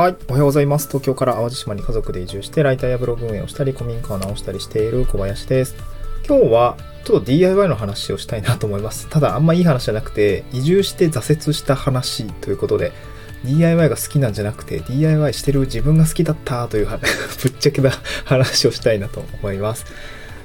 はい。おはようございます。東京から淡路島に家族で移住して、ライターやブログ運営をしたり、古民家を直したりしている小林です。今日は、ちょっと DIY の話をしたいなと思います。ただ、あんまいい話じゃなくて、移住して挫折した話ということで、DIY が好きなんじゃなくて、DIY してる自分が好きだったという ぶっちゃけな話をしたいなと思います。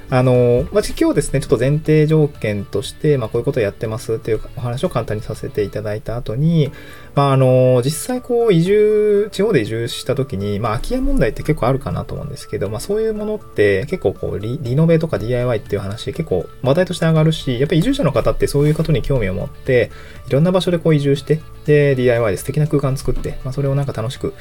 あの、まあ、今日ですね、ちょっと前提条件として、まあ、こういうことをやってますっていうお話を簡単にさせていただいた後に、まあ、あの、実際こう移住、地方で移住した時に、まあ、空き家問題って結構あるかなと思うんですけど、まあ、そういうものって結構こうリ、リノベとか DIY っていう話結構話題として上がるし、やっぱり移住者の方ってそういうことに興味を持って、いろんな場所でこう移住して、で、DIY で素敵な空間作って、まあ、それをなんか楽しく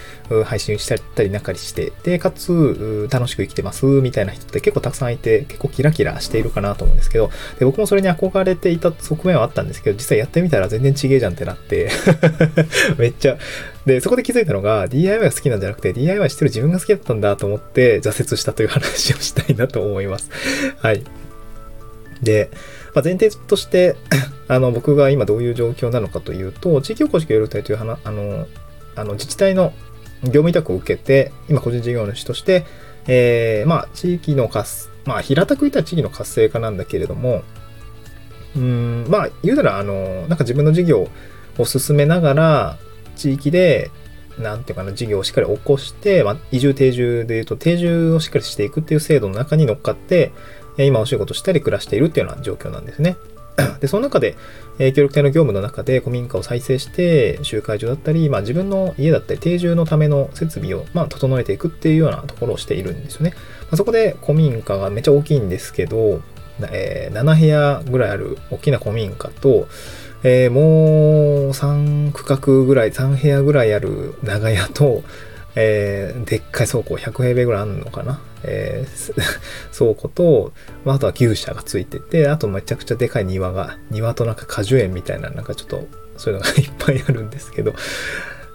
配信したりなんかして、で、かつ、楽しく生きてます、みたいな人って結構たくさんいて、結構キラキラしているかなと思うんですけど、で、僕もそれに憧れていた側面はあったんですけど、実際やってみたら全然ちげえじゃんってなって、めっちゃ、で、そこで気づいたのが、DIY が好きなんじゃなくて、DIY してる自分が好きだったんだと思って、挫折したという話をしたいなと思います。はい。で、まあ、前提として、あの、僕が今どういう状況なのかというと、地域おこし協力隊という話、あの、あの自治体の業務委託を受けて、今個人事業主として、えー、まあ、地域の活、まあ、平たく言ったら地域の活性化なんだけれども、うん、まあ、言うたら、あの、なんか自分の事業を進めながら、地域で、なんていうかな、事業をしっかり起こして、まあ、移住定住で言うと、定住をしっかりしていくっていう制度の中に乗っかって、今お仕事したり暮らしているっていうような状況なんですね。で、その中で、えー協力隊の業務の中で古民家を再生して、集会所だったり、まあ、自分の家だったり、定住のための設備を、まあ、整えていくっていうようなところをしているんですよね。まあ、そこで古民家がめっちゃ大きいんですけど、えー7部屋ぐらいある大きな古民家と、えーもう3区画ぐらい、3部屋ぐらいある長屋と、えーでっかい倉庫100平米ぐらいあるのかな、えー 倉庫と、まあ、あとは牛舎がついてて、あとめちゃくちゃでかい庭が、庭となんか果樹園みたいな、なんかちょっとそういうのがいっぱいあるんですけど、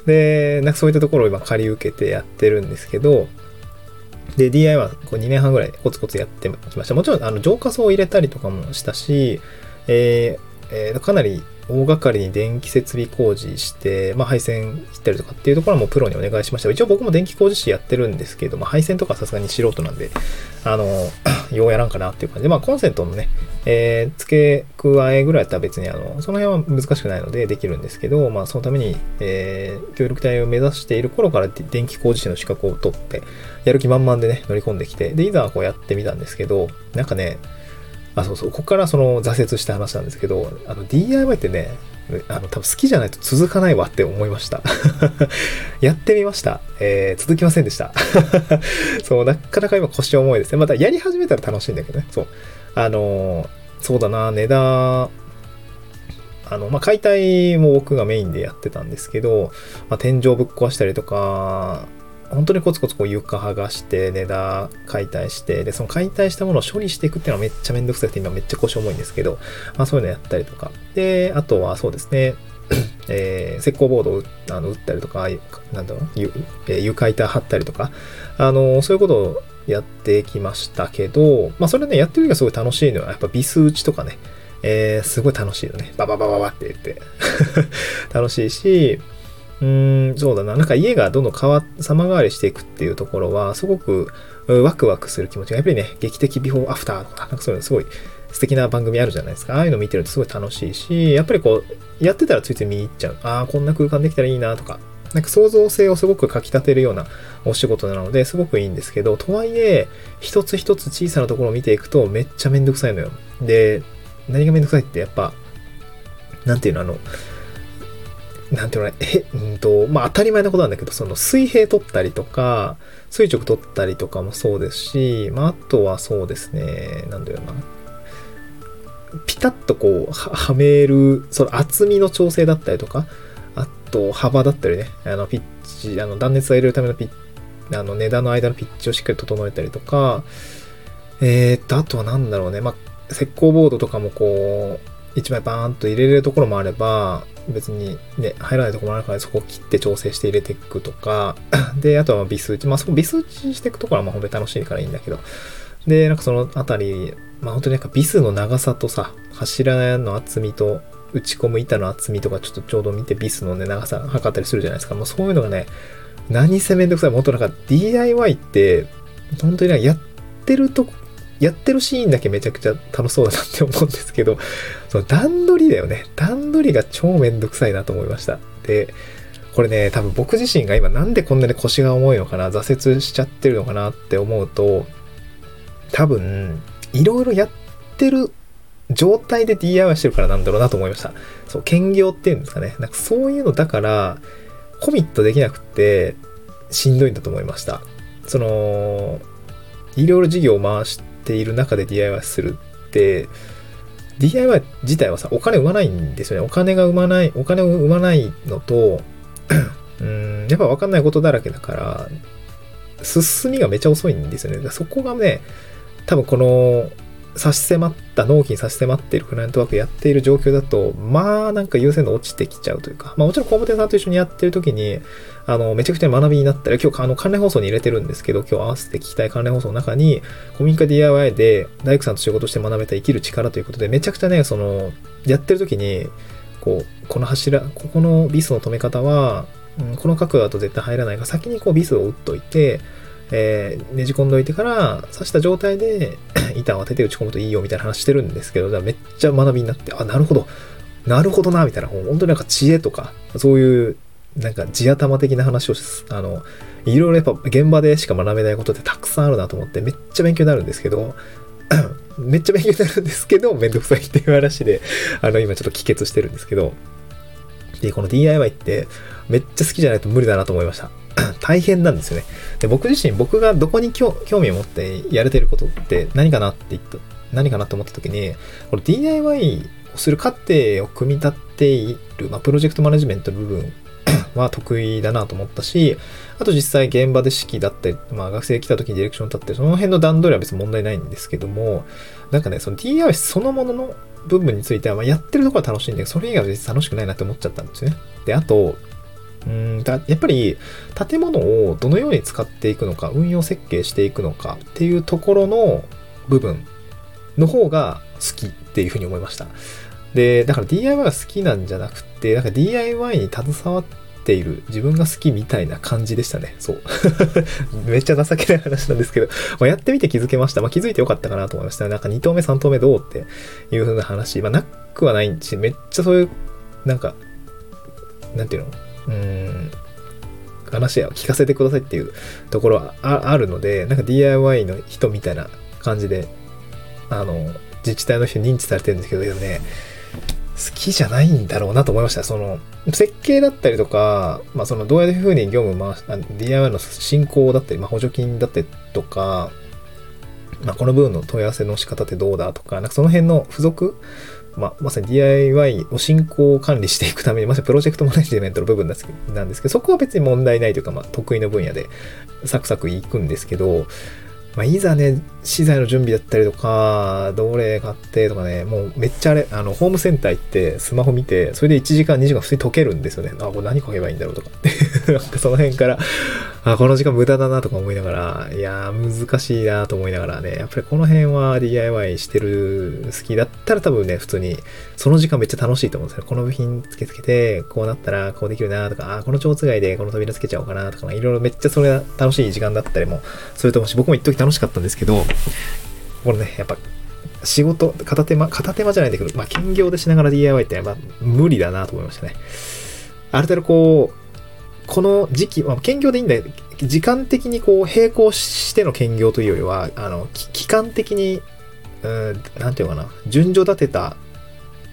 で、なんかそういったところを今借り受けてやってるんですけど、で、DIY はこう2年半ぐらいコツコツやってきました。もちろん、あの、浄化層を入れたりとかもしたし、えーえーかなり大掛かりに電気設備工事して、まあ、配線切ったりとかっていうところはもプロにお願いしました。一応僕も電気工事士やってるんですけど、まあ、配線とかさすがに素人なんで、あの、ようやらんかなっていう感じで、まあ、コンセントのね、えー付け加えぐらいだったら別にあの、その辺は難しくないのでできるんですけど、まあ、そのために、えー協力隊を目指している頃から電気工事士の資格を取って、やる気満々でね、乗り込んできて、で、いざこうやってみたんですけど、なんかね、あ、そうそう、ここからその挫折した話なんですけど、あの DIY ってね、あの多分好きじゃないと続かないわって思いました。やってみました。えー続きませんでした。そう、なかなか今腰重いですね。またやり始めたら楽しいんだけどね。そう。あのそうだな、値段、あの、まあ、解体も僕がメインでやってたんですけど、まあ、天井ぶっ壊したりとか、本当にコツコツこう床剥がして、値段解体して、で、その解体したものを処理していくっていうのはめっちゃめんどくさくて今めっちゃ腰重いんですけど、まあそういうのやったりとか。で、あとはそうですね、えー石膏ボードをあの打ったりとか、なんだろう、ゆえー床板張ったりとか、あの、そういうことをやってきましたけど、まあそれね、やってる時がすごい楽しいのは、やっぱビス打ちとかね、えーすごい楽しいよね。バババババって言って。楽しいし、うーん、そうだな。なんか家がどんどん変わ、様変わりしていくっていうところは、すごくワクワクする気持ちが、やっぱりね、劇的ビフォーアフターとか、なんかそういうのすごい素敵な番組あるじゃないですか。ああいうの見てるとすごい楽しいし、やっぱりこう、やってたらついつい見入っちゃう。ああ、こんな空間できたらいいなとか、なんか創造性をすごくかき立てるようなお仕事なので、すごくいいんですけど、とはいえ、一つ一つ小さなところを見ていくとめっちゃめんどくさいのよ。で、何がめんどくさいってやっぱ、なんていうの、あの、なんていうの、え、うんと、まあ当たり前なことなんだけど、その水平取ったりとか、垂直取ったりとかもそうですし、まああとはそうですね、なんだよな。ピタッとこう、はめる、その厚みの調整だったりとか、あと幅だったりね、あのピッチ、あの断熱を入れるためのピッあの値段の間のピッチをしっかり整えたりとか、えー、っと、あとはなんだろうね、まあ、石膏ボードとかもこう、一枚バーンと入れれるところもあれば、別にね、入らないところもあるからそこを切って調整して入れていくとか、で、あとはビス打ち。まあそこビス打ちしていくところはまあ本当に楽しいからいいんだけど、で、なんかそのあたり、まあ本当になんかビスの長さとさ、柱の厚みと、打ち込む板の厚みとかちょっとちょうど見てビスのね、長さ測ったりするじゃないですか。もうそういうのがね、何せめんどくさい。もっとなんか DIY って、本当になんかやってるとこ、やってるシーンだけめちゃくちゃ楽しそうだなって思うんですけど、その段取りだよね。段取りが超めんどくさいなと思いました。で、これね、多分僕自身が今なんでこんなに腰が重いのかな、挫折しちゃってるのかなって思うと、多分、いろいろやってる状態で DIY してるからなんだろうなと思いました。そう、兼業っていうんですかね。なんかそういうのだから、コミットできなくってしんどいんだと思いました。その、いろいろ事業を回してている中で DIY するって、DIY 自体はさ、お金生まないんですよね。お金が生まない、お金を生まないのと、うん、やっぱ分かんないことだらけだから、進みがめちゃ遅いんですよね。そこがね、多分この差し迫った、納期に差し迫っているクライアントワークやっている状況だと、まあなんか優先度落ちてきちゃうというか、まあもちろん工務店さんと一緒にやってる時に、あの、めちゃくちゃ学びになったり、今日あの関連放送に入れてるんですけど、今日合わせて聞きたい関連放送の中に、古民家 DIY で大工さんと仕事して学べた生きる力ということで、めちゃくちゃね、その、やってる時に、こう、この柱、ここのビスの止め方は、うん、この角度だと絶対入らないから、先にこうビスを打っといて、えー、ねじ込んどいてから刺した状態で 板を当てて打ち込むといいよみたいな話してるんですけど、めっちゃ学びになって、あ、なるほど、なるほどな、みたいな、本当になんか知恵とか、そういう、なんか地頭的な話をあの、いろいろやっぱ現場でしか学べないことってたくさんあるなと思って、めっちゃ勉強になるんですけど、めっちゃ勉強になるんですけど、めんどくさいっていう話で、あの、今ちょっと帰結してるんですけど、で、この DIY ってめっちゃ好きじゃないと無理だなと思いました。大変なんですよね。で、僕自身、僕がどこに興味を持ってやれてることって何かなって言った、何かなと思った時に、これ DIY をする過程を組み立っている、まあ、プロジェクトマネジメントの部分 は得意だなと思ったし、あと実際現場で指揮だったり、まあ学生来た時にディレクション立って、その辺の段取りは別に問題ないんですけども、なんかね、その DIY そのものの部分については、まあ、やってるところは楽しいんだけど、それ以外は別に楽しくないなって思っちゃったんですよね。で、あと、うん。だやっぱり建物をどのように使っていくのか運用設計していくのかっていうところの部分の方が好きっていうふうに思いました。でだから DIY が好きなんじゃなくてなんか DIY に携わっている自分が好きみたいな感じでしたね。そう。めっちゃ情けない話なんですけど、まあ、やってみて気づけました、まあ、気づいてよかったかなと思いました。なんか2投目3投目どうっていう風な話、まあ、なくはないしめっちゃそういうなんかなんていうの？うん話を聞かせてくださいっていうところはあるので、なんか DIY の人みたいな感じで、あの、自治体の人に認知されてるんですけど、でもね、好きじゃないんだろうなと思いました。その、設計だったりとか、まあ、その、どういうふうに業務回し、DIY の進行だったり、まあ、補助金だったりとか、まあ、この部分の問い合わせの仕方ってどうだとか、なんかその辺の付属まあ、まさに DIY を進行管理していくために、まさにプロジェクトマネジメントの部分なんですけど、そこは別に問題ないというか、まあ、得意の分野でサクサクいくんですけど、まあ、いざね、資材の準備だったりとか、どれ買ってとかね、もうめっちゃあれ、あの、ホームセンター行ってスマホ見て、それで1時間、2時間普通に解けるんですよね。あ、これ何書けばいいんだろうとか。なんかその辺から、あ、この時間無駄だなとか思いながら、いやー、難しいなと思いながらね、やっぱりこの辺は DIY してる好きだったら多分ね、普通に、その時間めっちゃ楽しいと思うんですよ。この部品つけつけて、こうなったらこうできるなとか、あ、この蝶つがいでこの扉つけちゃおうかなとか、いろいろめっちゃそれが楽しい時間だったりもすると思うし、僕も一時楽しかったんですけど、これね、やっぱ、仕事、片手間、片手間じゃないんだけど、まあ、兼業でしながら DIY ってやっぱ無理だなと思いましたね。ある程度こう、この時期、まあ、兼業でいいんだけど、時間的にこう並行しての兼業というよりは、あの、期間的に、うん、なんていうかな、順序立てた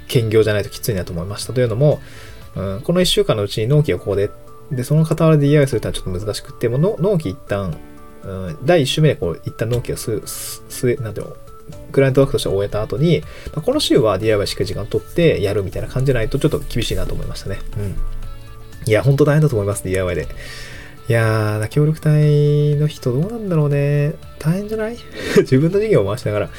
兼業じゃないときついなと思いました。というのも、うん、この1週間のうちに納期がこうで、で、その傍らで DIY するってのはちょっと難しくて、もう納期一旦うん、第1週目でこう一旦納期をす、す、なんていうの、クライアントワークとして終えた後に、まあ、この週は DIY しっかり時間を取ってやるみたいな感じじゃないとちょっと厳しいなと思いましたね。うん。いや、ほんと大変だと思います、DIY で。いやー、協力隊の人どうなんだろうね。大変じゃない？自分の事業を回しながら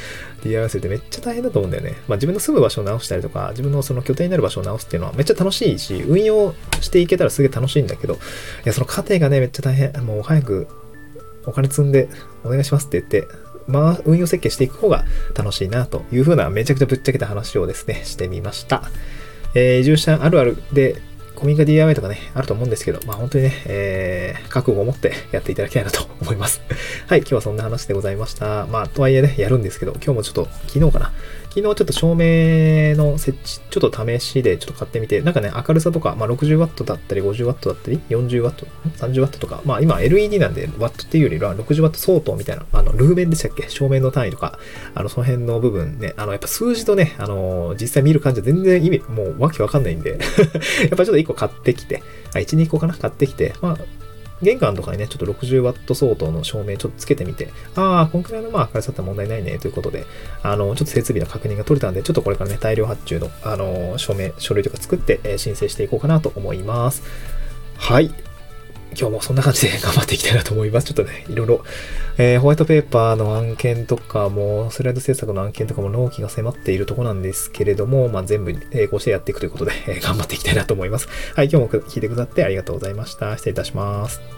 DIY するってめっちゃ大変だと思うんだよね。まあ自分の住む場所を直したりとか、自分のその拠点になる場所を直すっていうのはめっちゃ楽しいし、運用していけたらすげえ楽しいんだけど、いや、その過程がね、めっちゃ大変。もう早くお金積んでお願いしますって言って、まあ、運用設計していく方が楽しいなというふうなめちゃくちゃぶっちゃけた話をですね、してみました。えー移住者あるあるで、古民家 DIY とかね、あると思うんですけど、まあ本当にね、えー、覚悟を持ってやっていただきたいなと思います。はい、今日はそんな話でございました。まあ、とはいえね、やるんですけど、今日もちょっと、昨日かな。昨日ちょっと照明の設置、ちょっと試しでちょっと買ってみて、なんかね、明るさとか、まあ 60W だったり、50W だったり、40W、30W とか、まあ今 LED なんで、ワットっていうよりは 60W 相当みたいな、あの、ルーメンでしたっけ？照明の単位とか、あの、その辺の部分ね、あの、やっぱ数字とね、あの、実際見る感じは全然意味、もうわけわかんないんで、やっぱちょっと1個買ってきて、あ、1、2個かな？買ってきて、まあ、玄関とかにね、ちょっと 60W 相当の照明ちょっとつけてみて、ああ、こんくらいのまあ明るさだったら問題ないねということで、あの、ちょっと設備の確認が取れたんで、ちょっとこれからね、大量発注の、あの、証明、書類とか作って、えー申請していこうかなと思います。はい。今日もそんな感じで頑張っていきたいなと思います。ちょっとね、いろいろ、えーホワイトペーパーの案件とかも、スライド制作の案件とかも納期が迫っているとこなんですけれども、まあ、全部並行してやっていくということで、えー頑張っていきたいなと思います。はい、今日も聞いてくださってありがとうございました。失礼いたします。